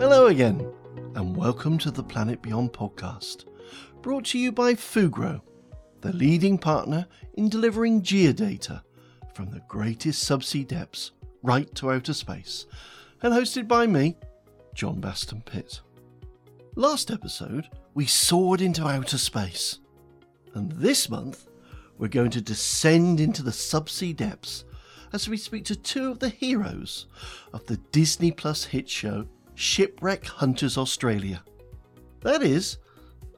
Hello again, and welcome to the Planet Beyond podcast, brought to you by Fugro, the leading partner in delivering geodata from the greatest subsea depths right to outer space, and hosted by me, John Baston Pitt. Last episode, we soared into outer space, and this month, we're going to descend into the subsea depths as we speak to two of the heroes of the Disney Plus hit show Shipwreck Hunters Australia. That is,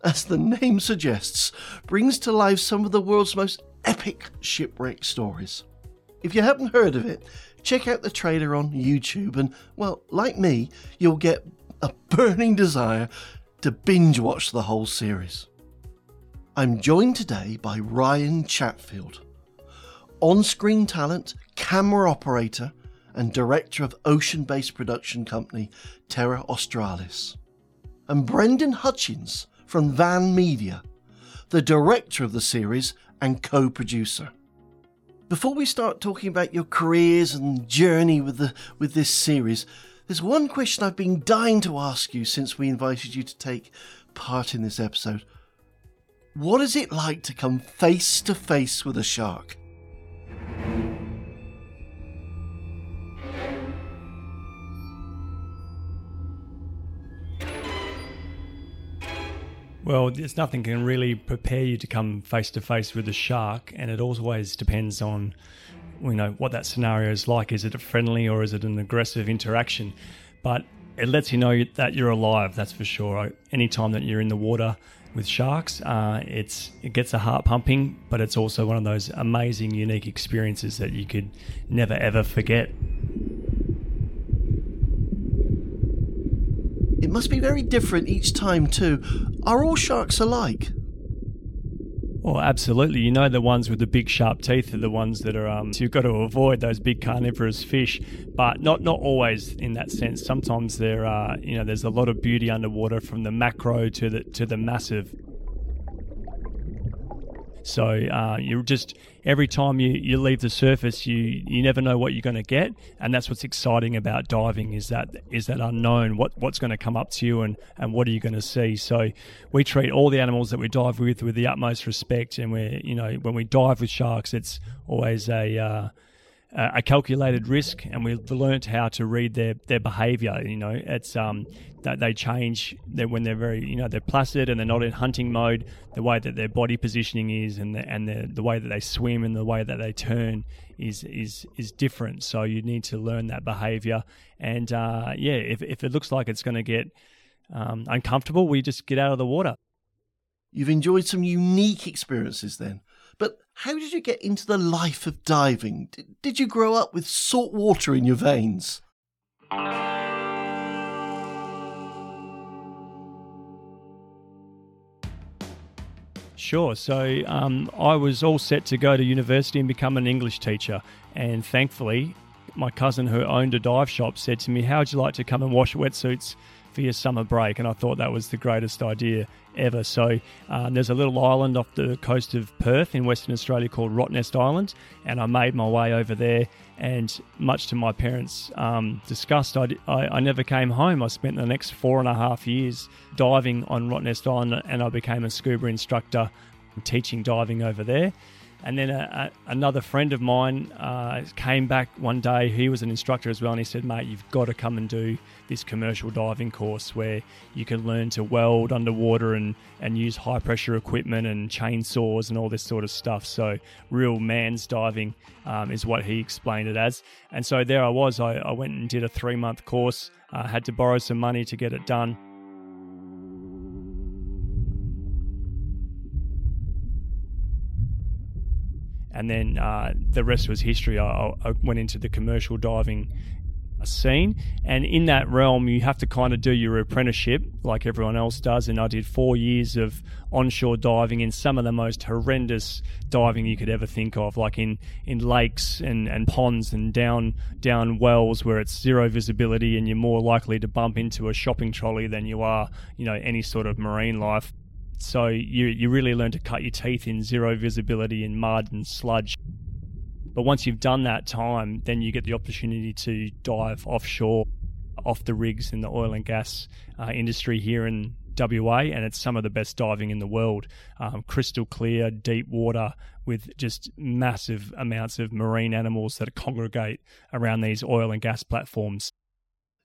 as the name suggests, brings to life some of the world's most epic shipwreck stories. If you haven't heard of it, check out the trailer on YouTube, and, well, like me, you'll get a burning desire to binge watch the whole series. I'm joined today by Ryan Chatfield, on screen talent, camera operator, and director of ocean based production company Terra Australis, and Brendan Hutchins from Van Media, the director of the series and co producer. Before we start talking about your careers and journey with, the, with this series, there's one question I've been dying to ask you since we invited you to take part in this episode. What is it like to come face to face with a shark? Well, there's nothing can really prepare you to come face to face with a shark, and it always depends on, you know, what that scenario is like. Is it a friendly or is it an aggressive interaction? But it lets you know that you're alive. That's for sure. Anytime that you're in the water, with sharks. Uh, it's it gets a heart pumping, but it's also one of those amazing, unique experiences that you could never ever forget. It must be very different each time too. Are all sharks alike? Oh, absolutely. You know, the ones with the big sharp teeth are the ones that are, um, so you've got to avoid those big carnivorous fish, but not, not always in that sense. Sometimes there are, you know, there's a lot of beauty underwater from the macro to the, to the massive. So uh, you're just every time you, you leave the surface, you you never know what you're going to get, and that's what's exciting about diving is that is that unknown. What what's going to come up to you, and and what are you going to see? So we treat all the animals that we dive with with the utmost respect, and we're you know when we dive with sharks, it's always a uh, a calculated risk, and we've learnt how to read their their behaviour. You know, it's um that they change when they're very you know they're placid and they're not in hunting mode. The way that their body positioning is, and the, and the the way that they swim and the way that they turn is is is different. So you need to learn that behaviour. And uh, yeah, if if it looks like it's going to get um, uncomfortable, we just get out of the water. You've enjoyed some unique experiences then. How did you get into the life of diving? Did, did you grow up with salt water in your veins? Sure. So um, I was all set to go to university and become an English teacher. And thankfully, my cousin who owned a dive shop said to me, How would you like to come and wash wetsuits for your summer break? And I thought that was the greatest idea ever. So um, there's a little island off the coast of Perth in Western Australia called Rottnest Island, and I made my way over there. And much to my parents' um, disgust, I, I, I, never came home. I spent the next four and a half years diving on Rottnest Island, and I became a scuba instructor teaching diving over there. And then a, a, another friend of mine uh, came back one day. He was an instructor as well, and he said, "Mate, you've got to come and do this commercial diving course where you can learn to weld underwater and and use high pressure equipment and chainsaws and all this sort of stuff." So, real man's diving um, is what he explained it as. And so there I was. I, I went and did a three month course. Uh, had to borrow some money to get it done and then uh, the rest was history. I, I, went into the commercial diving scene, and in that realm, you have to kind of do your apprenticeship like everyone else does. And I did four years of onshore diving in some of the most horrendous diving you could ever think of, like in, in lakes and, and ponds and down down wells where it's zero visibility, and you're more likely to bump into a shopping trolley than you are, you know, any sort of marine life. So you you really learn to cut your teeth in zero visibility in mud and sludge. But once you've done that time, then you get the opportunity to dive offshore. off the rigs in the oil and gas uh, industry here in WA, and it's some of the best diving in the world. Um, crystal clear, deep water with just massive amounts of marine animals that congregate around these oil and gas platforms.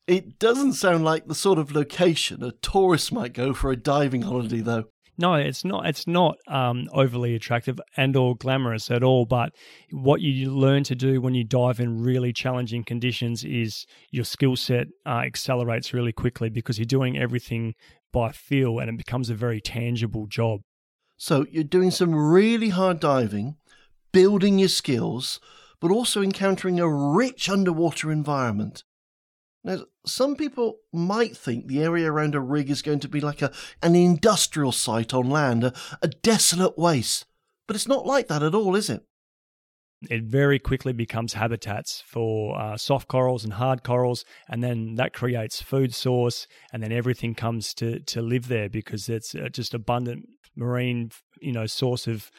It doesn't sound like the sort of location a tourist might go for a diving holiday, though. No, it's not. It's not um, overly attractive and or glamorous at all. But what you learn to do when you dive in really challenging conditions is your skill set uh, accelerates really quickly because you're doing everything by feel, and it becomes a very tangible job. So you're doing some really hard diving, building your skills, but also encountering a rich underwater environment. Now, some people might think the area around a rig is going to be like a, an industrial site on land, a, a desolate waste. But it's not like that at all, is it? It very quickly becomes habitats for uh, soft corals and hard corals, and then that creates food source, and then everything comes to to live there because it's uh, just abundant marine, you know, source of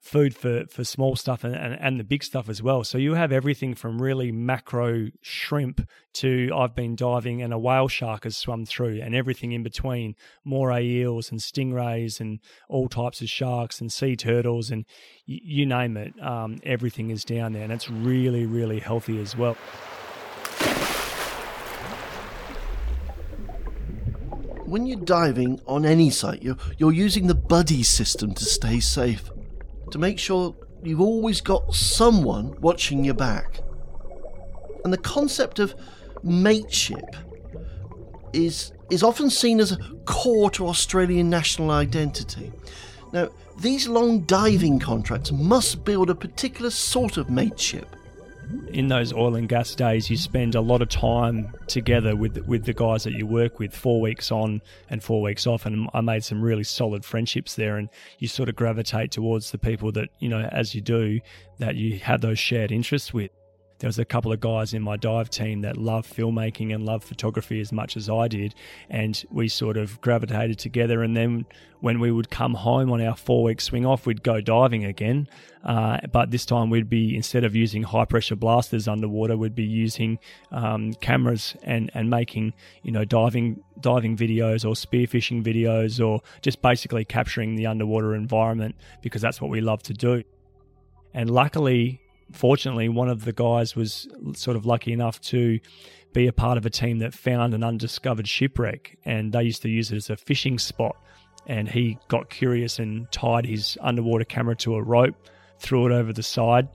food for, for small stuff and, and, and, the big stuff as well. So you have everything from really macro shrimp to I've been diving and a whale shark has swum through and everything in between, moray eels and stingrays and all types of sharks and sea turtles and y- you name it. Um, everything is down there and it's really, really healthy as well. When you're diving on any site, you're, you're using the buddy system to stay safe to make sure you've always got someone watching your back. And the concept of mateship is, is often seen as a core to Australian national identity. Now, these long diving contracts must build a particular sort of mateship in those oil and gas days, you spend a lot of time together with with the guys that you work with, four weeks on and four weeks off, and I made some really solid friendships there. And you sort of gravitate towards the people that you know, as you do, that you have those shared interests with there was a couple of guys in my dive team that loved filmmaking and loved photography as much as I did, and we sort of gravitated together. And then when we would come home on our four week swing off, we'd go diving again. Uh, but this time we'd be instead of using high pressure blasters underwater, we'd be using um, cameras and and making you know diving diving videos or spearfishing videos or just basically capturing the underwater environment because that's what we love to do. And luckily, fortunately, one of the guys was sort of lucky enough to be a part of a team that found an undiscovered shipwreck, and they used to use it as a fishing spot. And he got curious and tied his underwater camera to a rope, threw it over the side,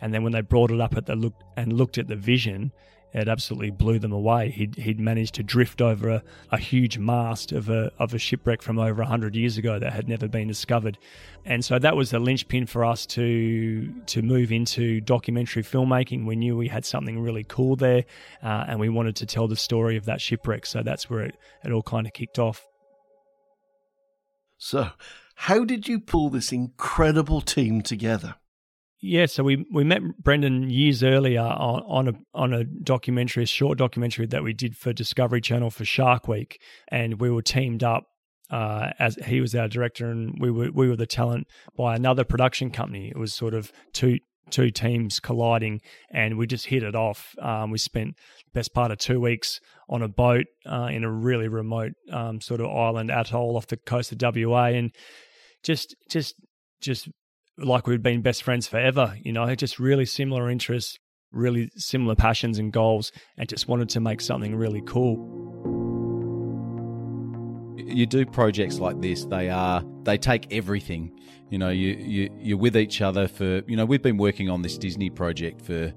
and then when they brought it up at the look and looked at the vision, it absolutely blew them away. He'd, he'd managed to drift over a, a huge mast of a, of a shipwreck from over 100 years ago that had never been discovered. And so that was the linchpin for us to, to move into documentary filmmaking. We knew we had something really cool there uh, and we wanted to tell the story of that shipwreck. So that's where it, it all kind of kicked off. So, how did you pull this incredible team together? Yeah, so we we met Brendan years earlier on, on a on a documentary, a short documentary that we did for Discovery Channel for Shark Week, and we were teamed up uh, as he was our director, and we were we were the talent by another production company. It was sort of two two teams colliding, and we just hit it off. Um, we spent best part of two weeks on a boat uh, in a really remote um, sort of island atoll off the coast of WA, and just just just like we'd been best friends forever, you know, just really similar interests, really similar passions and goals, and just wanted to make something really cool. You do projects like this, they are they take everything. You know, you, you you're with each other for you know, we've been working on this Disney project for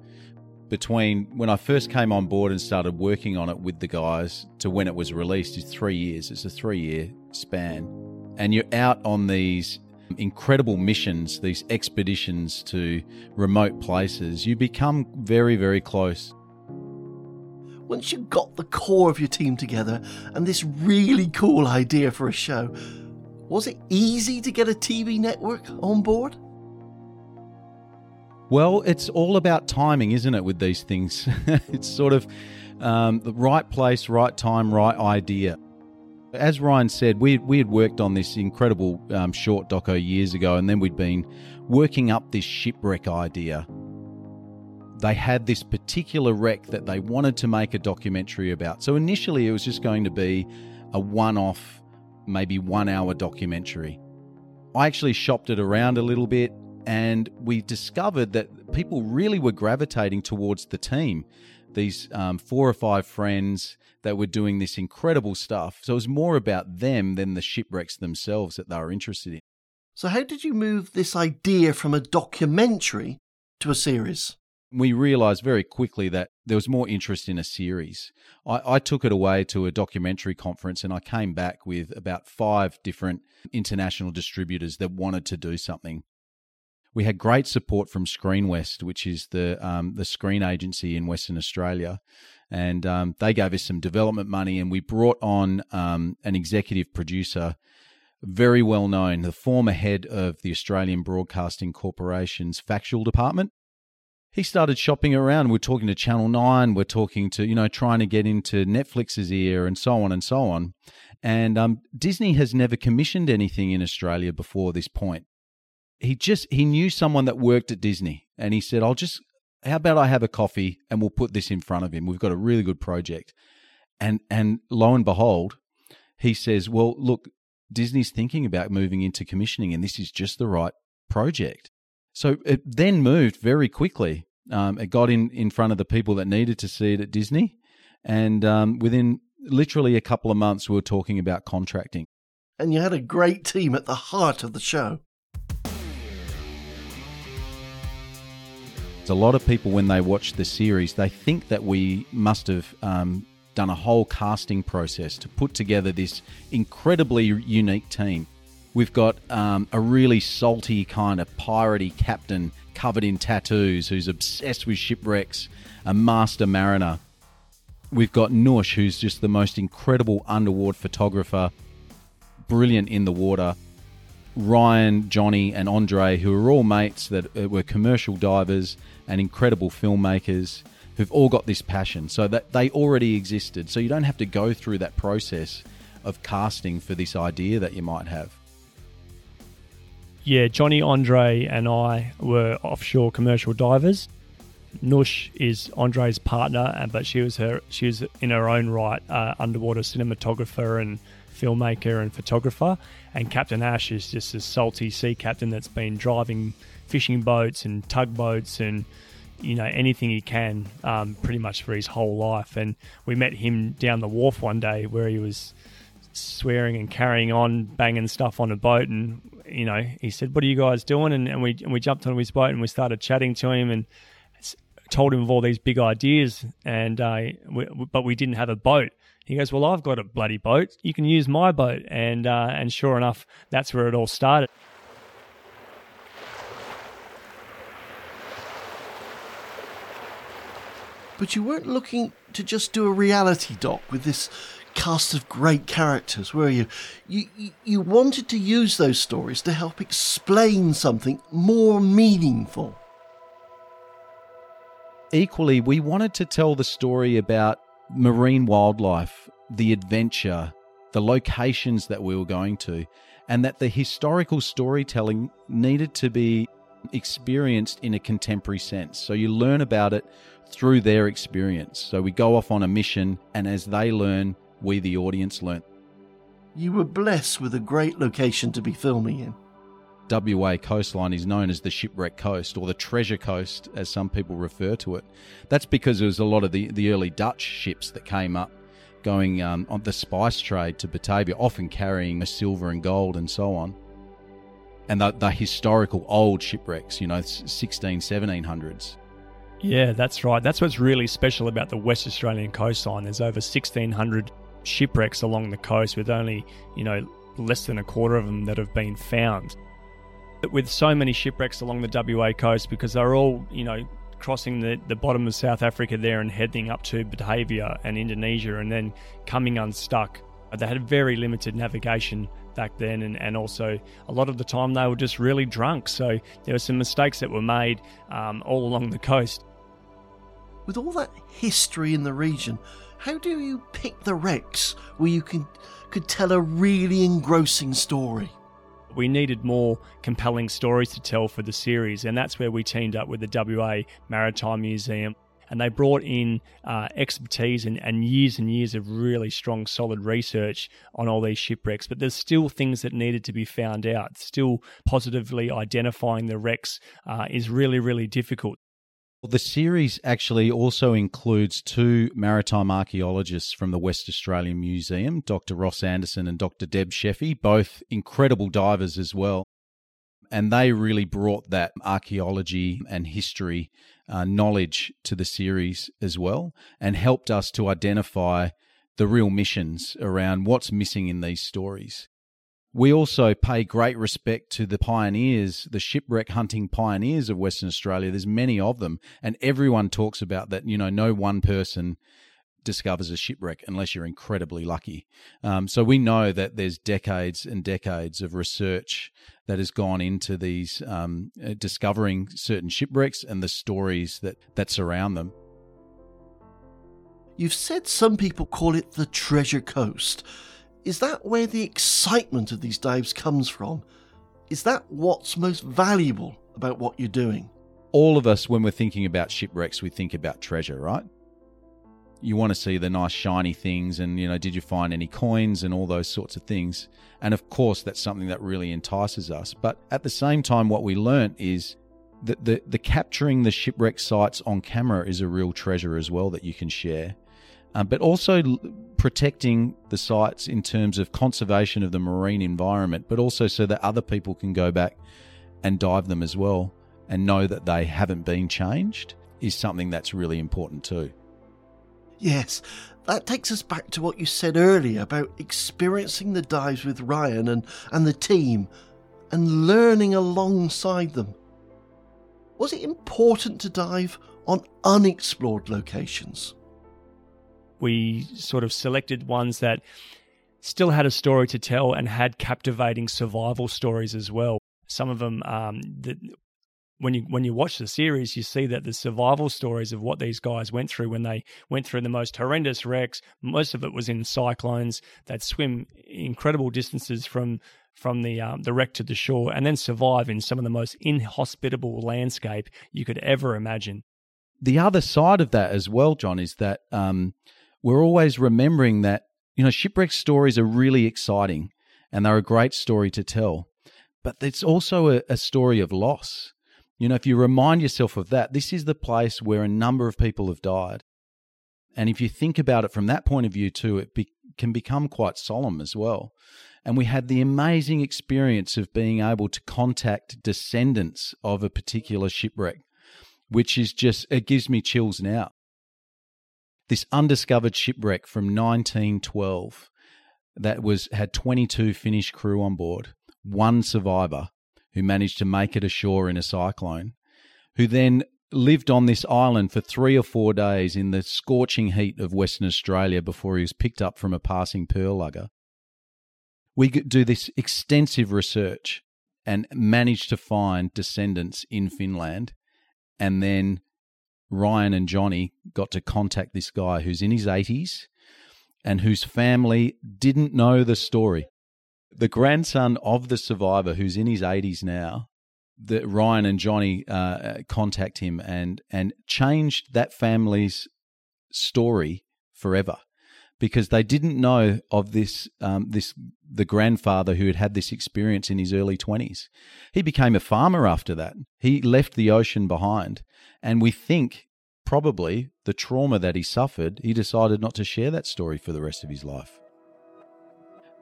between when I first came on board and started working on it with the guys to when it was released is three years. It's a three year span. And you're out on these incredible missions, these expeditions to remote places, you become very, very close. Once you got the core of your team together and this really cool idea for a show, was it easy to get a TV network on board? Well, it's all about timing, isn't it, with these things? it's sort of um, the right place, right time, right idea. As Ryan said, we, we had worked on this incredible um, short doco years ago, and then we'd been working up this shipwreck idea. they had this particular wreck that they wanted to make a documentary about. So initially, it was just going to be a one off, maybe one hour documentary. I actually shopped it around a little bit and we discovered that people really were gravitating towards the team. These um, four or five friends that were doing this incredible stuff. So it was more about them than the shipwrecks themselves that they were interested in. So, how did you move this idea from a documentary to a series? we realized very quickly that there was more interest in a series. I, I, took it away to a documentary conference and I came back with about five different international distributors that wanted to do something. We had great support from ScreenWest, which is the um, the screen agency in Western Australia, and um, they gave us some development money, and we brought on um, an executive producer, very well known, the former head of the Australian Broadcasting Corporation's factual department he started shopping around. We're talking to Channel 9, we're talking to, you know, trying to get into Netflix's ear and so on and so on. And um, Disney has never commissioned anything in Australia before this point. He just, he knew someone that worked at Disney and he said, I'll just, how about I have a coffee and we'll put this in front of him? We've got a really good project. And, and lo and behold, he says, well, look, Disney's thinking about moving into commissioning and this is just the right project. So it then moved very quickly. Um, it got in, in front of the people that needed to see it at Disney. And um, within literally a couple of months, we were talking about contracting. And you had a great team at the heart of the show. A lot of people, when they watch the series, they think that we must have um, done a whole casting process to put together this incredibly unique team. We've got um, a really salty kind of piratey captain covered in tattoos who's obsessed with shipwrecks, a master mariner. We've got Noosh, who's just the most incredible underwater photographer, brilliant in the water. Ryan, Johnny, and Andre, who are all mates that uh, were commercial divers and incredible filmmakers who've all got this passion. So that they already existed. So you don't have to go through that process of casting for this idea that you might have yeah, Johnny, Andre, and I were offshore commercial divers. Nush is Andre's partner, but she was her she was in her own right uh, underwater cinematographer and filmmaker and photographer. And Captain Ash is just a salty sea captain that's been driving fishing boats and tugboats and you know anything he can um, pretty much for his whole life. And we met him down the wharf one day where he was swearing and carrying on, banging stuff on a boat. And, you know, he said, What are you guys doing? And, and we, and we jumped on his boat and we started chatting to him and told him of all these big ideas. And, uh, we, but we didn't have a boat. He goes, Well, I've got a bloody boat. You can use my boat. And, uh, and sure enough, that's where it all started. But you weren't looking to just do a reality doc with this cast of great characters, were you? You, you wanted to use those stories to help explain something more meaningful. Equally, we wanted to tell the story about marine wildlife, the adventure, the locations that we were going to, and that the historical storytelling needed to be experienced in a contemporary sense. So you learn about it through their experience. So we go off on a mission, and as they learn, we, the audience, learn. You were blessed with a great location to be filming in. WA coastline is known as the shipwreck coast or the treasure coast, as some people refer to it. That's because there was a lot of the, the early Dutch ships that came up going um, on the spice trade to Batavia, often carrying silver and gold and so on. And the, the historical old shipwrecks, you know, 16, 1700s. Yeah, that's right. That's what's really special about the West Australian coastline. There's over 1,600 shipwrecks along the coast with only, you know, less than a quarter of them that have been found. With so many shipwrecks along the WA coast, because they're all, you know, crossing the, the bottom of South Africa there and heading up to Batavia and Indonesia and then coming unstuck. They had very limited navigation back then, and, and also a lot of the time they were just really drunk. So there were some mistakes that were made um, all along the coast. With all that history in the region, how do you pick the wrecks where you can could tell a really engrossing story? We needed more compelling stories to tell for the series, and that's where we teamed up with the WA Maritime Museum. And they brought in uh, expertise and, and years and years of really strong, solid research on all these shipwrecks. But there's still things that needed to be found out. Still, positively identifying the wrecks uh, is really, really difficult. Well, the series actually also includes two maritime archaeologists from the West Australian Museum, Dr. Ross Anderson and Dr. Deb Shefi, both incredible divers as well. And they really brought that archaeology and history uh, knowledge to the series as well and helped us to identify the real missions around what's missing in these stories. We also pay great respect to the pioneers, the shipwreck hunting pioneers of Western Australia. There's many of them, and everyone talks about that. You know, no one person discovers a shipwreck unless you're incredibly lucky. Um, so we know that there's decades and decades of research that has gone into these um, uh, discovering certain shipwrecks and the stories that that surround them. You've said some people call it the Treasure Coast. Is that where the excitement of these dives comes from? Is that what's most valuable about what you're doing? All of us, when we're thinking about shipwrecks, we think about treasure, right? You want to see the nice shiny things and, you know, did you find any coins and all those sorts of things. And of course, that's something that really entices us. But at the same time, what we learnt is that the, the capturing the shipwreck sites on camera is a real treasure as well that you can share um, but also protecting the sites in terms of conservation of the marine environment, but also so that other people can go back and dive them as well and know that they haven't been changed is something that's really important too. Yes, that takes us back to what you said earlier about experiencing the dives with Ryan and, and the team and learning alongside them. Was it important to dive on unexplored locations? We sort of selected ones that still had a story to tell and had captivating survival stories as well. Some of them, um, the, when you when you watch the series, you see that the survival stories of what these guys went through when they went through the most horrendous wrecks. Most of it was in cyclones. They'd swim incredible distances from from the um, the wreck to the shore, and then survive in some of the most inhospitable landscape you could ever imagine. The other side of that as well, John, is that um, we're always remembering that, you know, shipwreck stories are really exciting and they're a great story to tell. But it's also a, a story of loss. You know, if you remind yourself of that, this is the place where a number of people have died. And if you think about it from that point of view, too, it be, can become quite solemn as well. And we had the amazing experience of being able to contact descendants of a particular shipwreck, which is just, it gives me chills now this undiscovered shipwreck from 1912 that was had 22 Finnish crew on board, one survivor who managed to make it ashore in a cyclone, who then lived on this island for three or four days in the scorching heat of Western Australia before he was picked up from a passing pearl lugger. We do this extensive research and managed to find descendants in Finland and then Ryan and Johnny got to contact this guy who's in his 80s and whose family didn't know the story. The grandson of the survivor, who's in his 80s now, that Ryan and Johnny uh, contact him and and changed that family's story forever because they didn't know of this um, this the grandfather who had had this experience in his early 20s. He became a farmer after that. He left the ocean behind and we think probably the trauma that he suffered, he decided not to share that story for the rest of his life.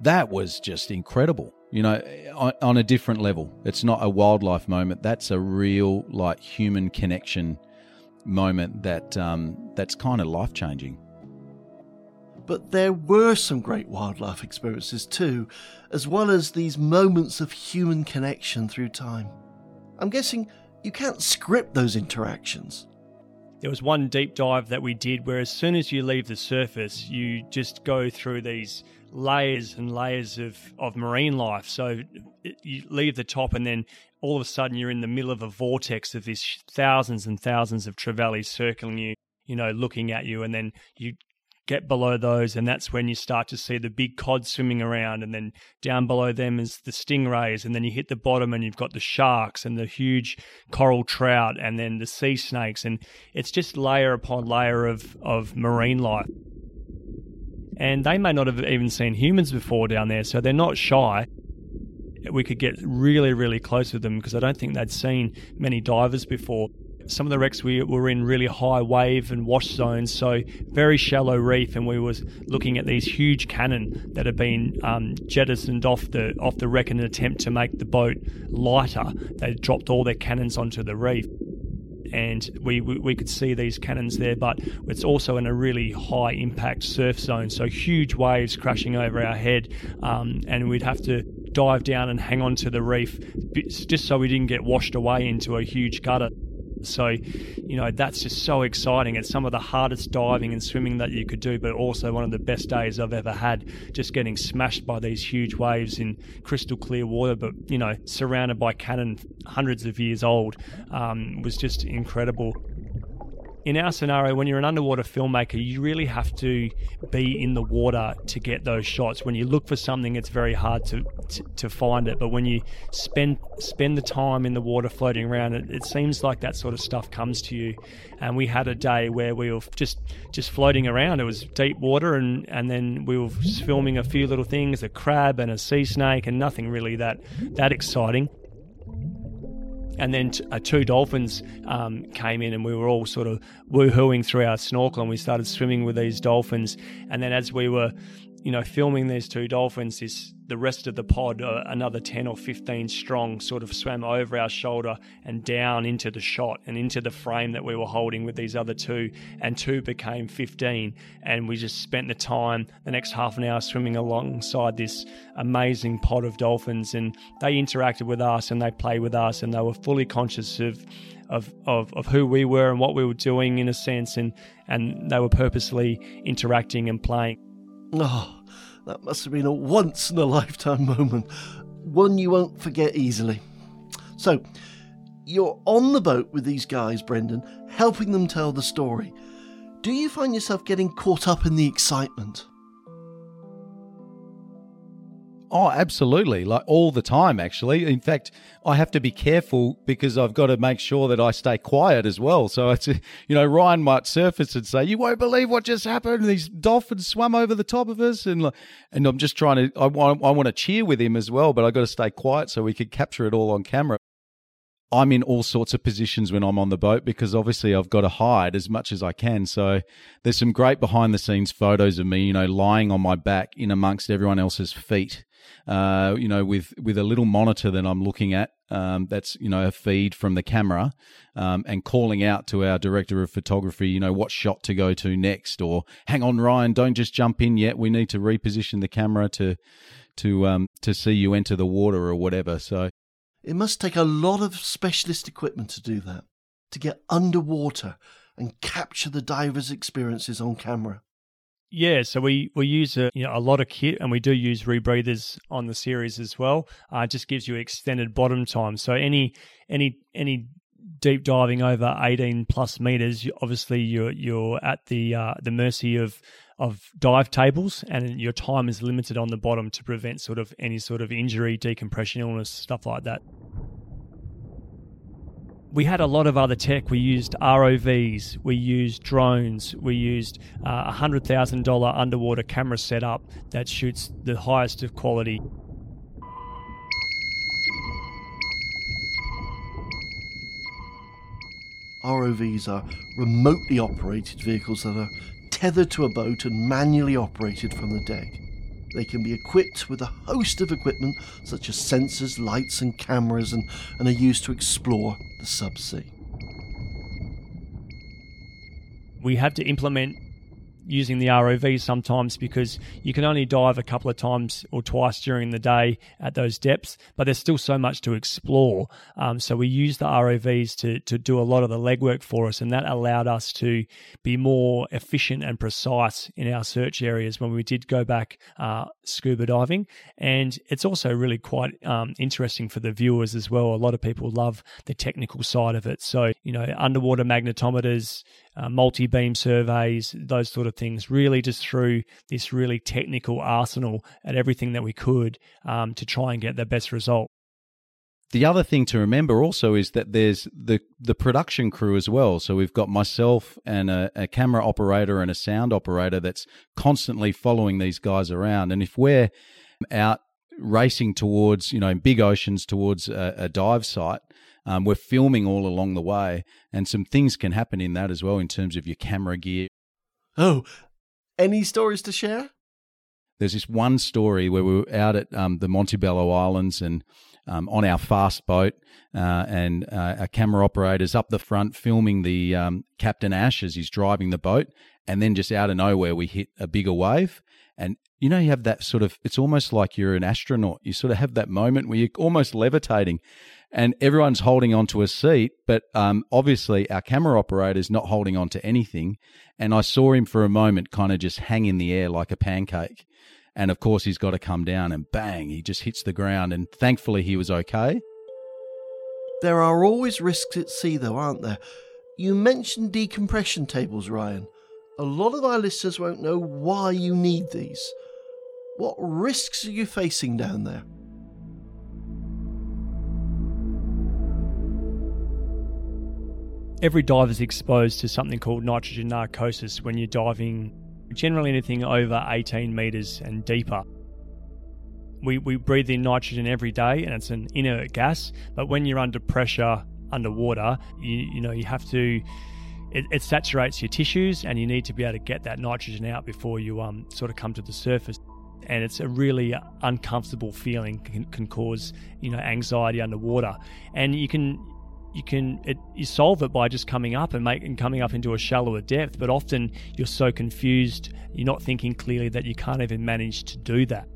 That was just incredible, you know, on, on a different level. It's not a wildlife moment. That's a real, like, human connection moment that um, that's kind of life changing. But there were some great wildlife experiences too, as well as these moments of human connection through time. I'm guessing you can't script those interactions. There was one deep dive that we did where, as soon as you leave the surface, you just go through these layers and layers of, of marine life. So you leave the top, and then all of a sudden, you're in the middle of a vortex of these thousands and thousands of trevallies circling you, you know, looking at you, and then you get below those, and that's when you start to see the big cod swimming around, and then down below them is the stingrays, and then you hit the bottom and you've got the sharks and the huge coral trout, and then the sea snakes, and it's just layer upon layer of of marine life. And they may not have even seen humans before down there, so they're not shy we could get really, really close with them because I don't think they'd seen many divers before some of the wrecks we were in really high wave and wash zones, so very shallow reef, and we was looking at these huge cannon that had been um, jettisoned off the off the wreck in an attempt to make the boat lighter. They dropped all their cannons onto the reef. And we, we, we could see these cannons there, but it's also in a really high impact surf zone, so huge waves crashing over our head, um, and we'd have to dive down and hang on to the reef just so we didn't get washed away into a huge gutter. So, you know, that's just so exciting. It's some of the hardest diving and swimming that you could do, but also one of the best days I've ever had just getting smashed by these huge waves in crystal clear water, but, you know, surrounded by cannon hundreds of years old um, was just incredible in our scenario, when you're an underwater filmmaker, you really have to be in the water to get those shots. When you look for something, it's very hard to to, to find it. But when you spend spend the time in the water floating around, it, it seems like that sort of stuff comes to you. And we had a day where we were just just floating around. It was deep water, and and then we were filming a few little things, a crab and a sea snake, and nothing really that that exciting and then t- uh, two dolphins um, came in, and we were all sort of woohooing through our snorkel, and we started swimming with these dolphins. And then as we were, you know, filming these two dolphins, this the rest of the pod, uh, another 10 or 15 strong, sort of swam over our shoulder and down into the shot and into the frame that we were holding with these other two. And two became 15. And we just spent the time, the next half an hour, swimming alongside this amazing pod of dolphins. And they interacted with us and they played with us and they were fully conscious of. Of, of, of who we were and what we were doing in a sense and, and they were purposely interacting and playing. Oh, that must have been a once in a lifetime moment, one you won't forget easily. So, you're on the boat with these guys, Brendan, helping them tell the story. Do you find yourself getting caught up in the excitement? Oh, absolutely. Like all the time, actually. In fact, I have to be careful because I've got to make sure that I stay quiet as well. So it's, you know, Ryan might surface and say, You won't believe what just happened. These dolphins swam over the top of us. And, and I'm just trying to, I want, I want to cheer with him as well, but I've got to stay quiet so we can capture it all on camera. I'm in all sorts of positions when I'm on the boat because obviously I've got to hide as much as I can. So there's some great behind the scenes photos of me, you know, lying on my back in amongst everyone else's feet uh, you know, with with a little monitor that I'm looking at. Um, that's you know a feed from the camera, um, and calling out to our director of photography, you know, what shot to go to next, or hang on, Ryan, don't just jump in yet. We need to reposition the camera to to um, to see you enter the water or whatever. So it must take a lot of specialist equipment to do that, to get underwater and capture the divers' experiences on camera. Yeah, so we, we use a, you know, a lot of kit and we do use rebreathers on the series as well. Uh, it just gives you extended bottom time. So any any any deep diving over 18 plus meters, obviously you're you're at the uh, the mercy of of dive tables and your time is limited on the bottom to prevent sort of any sort of injury, decompression, illness, stuff like that we had a lot of other tech. We used ROVs, we used drones, we used uh, a thousand dollar underwater camera setup that shoots the highest of quality. ROVs are remotely operated vehicles that are tethered to a boat and manually operated from the deck. They can be equipped with a host of equipment such as sensors, lights, and cameras, and, and are used to explore the subsea. We have to implement using the ROV sometimes because you can only dive a couple of times or twice during the day at those depths, but there's still so much to explore. Um, so we use the ROVs to to do a lot of the legwork for us, and that allowed us to be more efficient and precise in our search areas when we did go back uh, scuba diving. And it's also really quite um, interesting for the viewers as well. A lot of people love the technical side of it. So you know, underwater magnetometers uh, multi beam surveys, those sort of things, really just through this really technical arsenal at everything that we could um, to try and get the best result. The other thing to remember also is that there's the the production crew as well. So we've got myself and a, a camera operator and a sound operator that's constantly following these guys around. And if we're out racing towards, you know, big oceans towards a, a dive site, um, we're filming all along the way, and some things can happen in that as well in terms of your camera gear. Oh, any stories to share? There's this one story where we were out at um, the Montebello Islands and um, on our fast boat, uh, and uh, our camera operator's up the front filming the um, Captain Ash as he's driving the boat, and then just out of nowhere we hit a bigger wave, and you know you have that sort of it's almost like you're an astronaut. You sort of have that moment where you're almost levitating, and everyone's holding onto a seat, but um, obviously our camera operator is not holding on to anything. And I saw him for a moment kind of just hang in the air like a pancake. And of course, he's got to come down and bang, he just hits the ground. And thankfully, he was okay. There are always risks at sea, though, aren't there? You mentioned decompression tables, Ryan. A lot of our listeners won't know why you need these. What risks are you facing down there? Every diver is exposed to something called nitrogen narcosis when you're diving generally anything over 18 meters and deeper. We, we breathe in nitrogen every day and it's an inert gas, but when you're under pressure underwater, you, you know, you have to, it, it saturates your tissues and you need to be able to get that nitrogen out before you um, sort of come to the surface and it's a really uncomfortable feeling can, can cause you know anxiety underwater and you can you can it, you solve it by just coming up and making coming up into a shallower depth but often you're so confused you're not thinking clearly that you can't even manage to do that.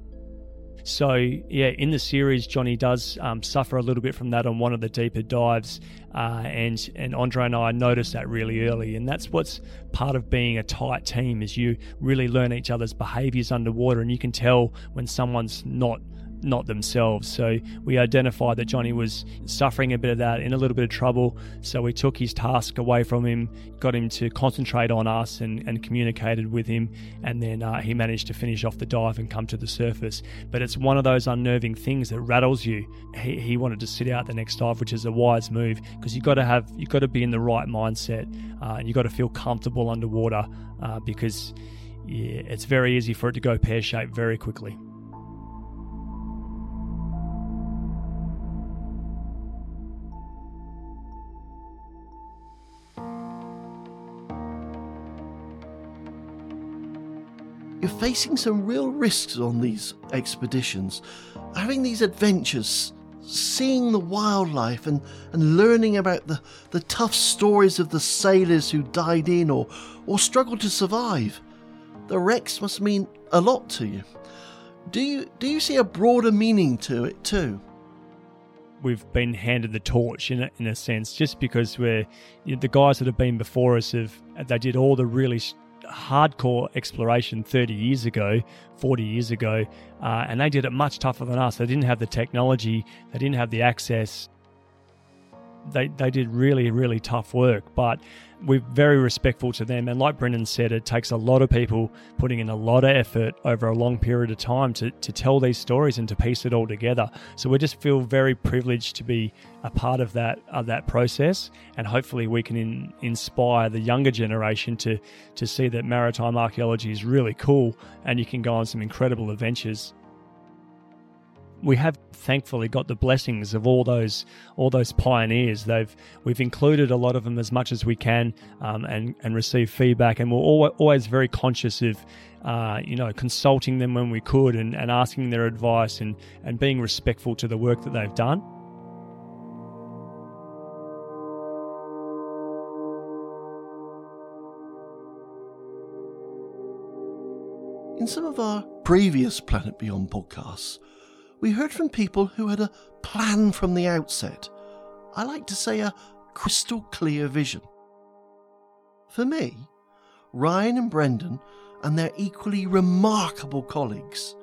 So yeah in the series johnny does um, suffer a little bit from that on one of the deeper dives uh, and and andre and i noticed that really early and that's what's part of being a tight team is you really learn each other's behaviors underwater and you can tell when someone's not not themselves. So we identified that Johnny was suffering a bit of that, in a little bit of trouble. So we took his task away from him, got him to concentrate on us and, and communicated with him. And then uh, he managed to finish off the dive and come to the surface. But it's one of those unnerving things that rattles you. He, he wanted to sit out the next dive, which is a wise move because you've got to have, you've got to be in the right mindset uh, and you've got to feel comfortable underwater uh, because yeah, it's very easy for it to go pear shaped very quickly. Facing some real risks on these expeditions. Having these adventures, seeing the wildlife and, and learning about the, the tough stories of the sailors who died in or, or struggled to survive. The wrecks must mean a lot to you. Do you do you see a broader meaning to it too? We've been handed the torch in a, in a sense, just because we're you know, the guys that have been before us have they did all the really hardcore exploration 30 years ago, 40 years ago, uh, and they did it much tougher than us. They didn't have the technology, they didn't have the access. They, they did really, really tough work, but we're very respectful to them. And like Brendan said, it takes a lot of people putting in a lot of effort over a long period of time to, to tell these stories and to piece it all together. So we just feel very privileged to be a part of that of that process, and hopefully we can in, inspire the younger generation to to see that maritime archaeology is really cool, and you can go on some incredible adventures we have thankfully got the blessings of all those all those pioneers. They've we've included a lot of them as much as we can, um, and and receive feedback. And we're always very conscious of, uh, you know, consulting them when we could and, and asking their advice and and being respectful to the work that they've done. In some of our previous Planet Beyond podcasts, we heard from people who had a plan from the outset. I like to say a crystal clear vision. For me, Ryan and Brendan and their equally remarkable colleagues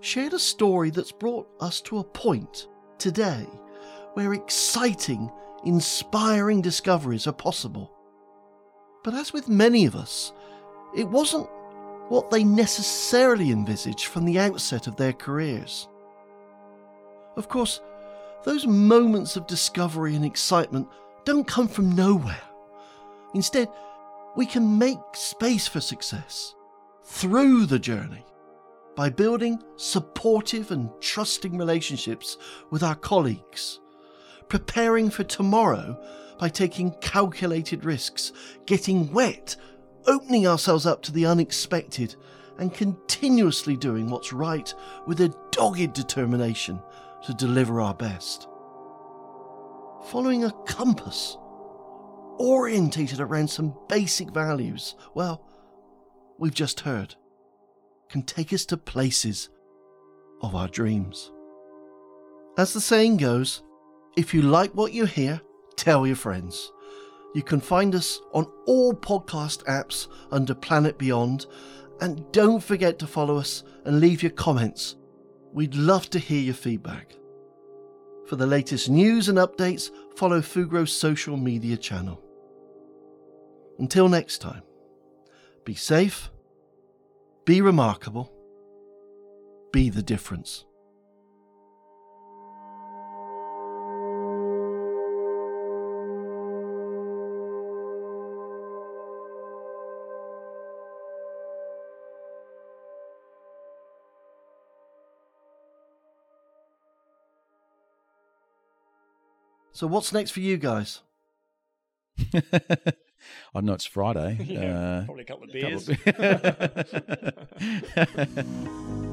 shared a story that's brought us to a point today where exciting, inspiring discoveries are possible. But as with many of us, it wasn't what they necessarily envisaged from the outset of their careers. Of course, those moments of discovery and excitement don't come from nowhere. Instead, we can make space for success through the journey by building supportive and trusting relationships with our colleagues, preparing for tomorrow by taking calculated risks, getting wet opening ourselves up to the unexpected, and continuously doing what's right with a dogged determination to deliver our best. Following a compass, orientated around some basic values, well, we've just heard, can take us to places of our dreams. As the saying goes, if you like what you hear, tell your friends. You can find us on all podcast apps under Planet Beyond. And don't forget to follow us and leave your comments. We'd love to hear your feedback. For the latest news and updates, follow Fugro's social media channel. Until next time, be safe, be remarkable, be the difference. So what's next for you guys? I know it's Friday. yeah, uh, probably a couple of beers. Couple of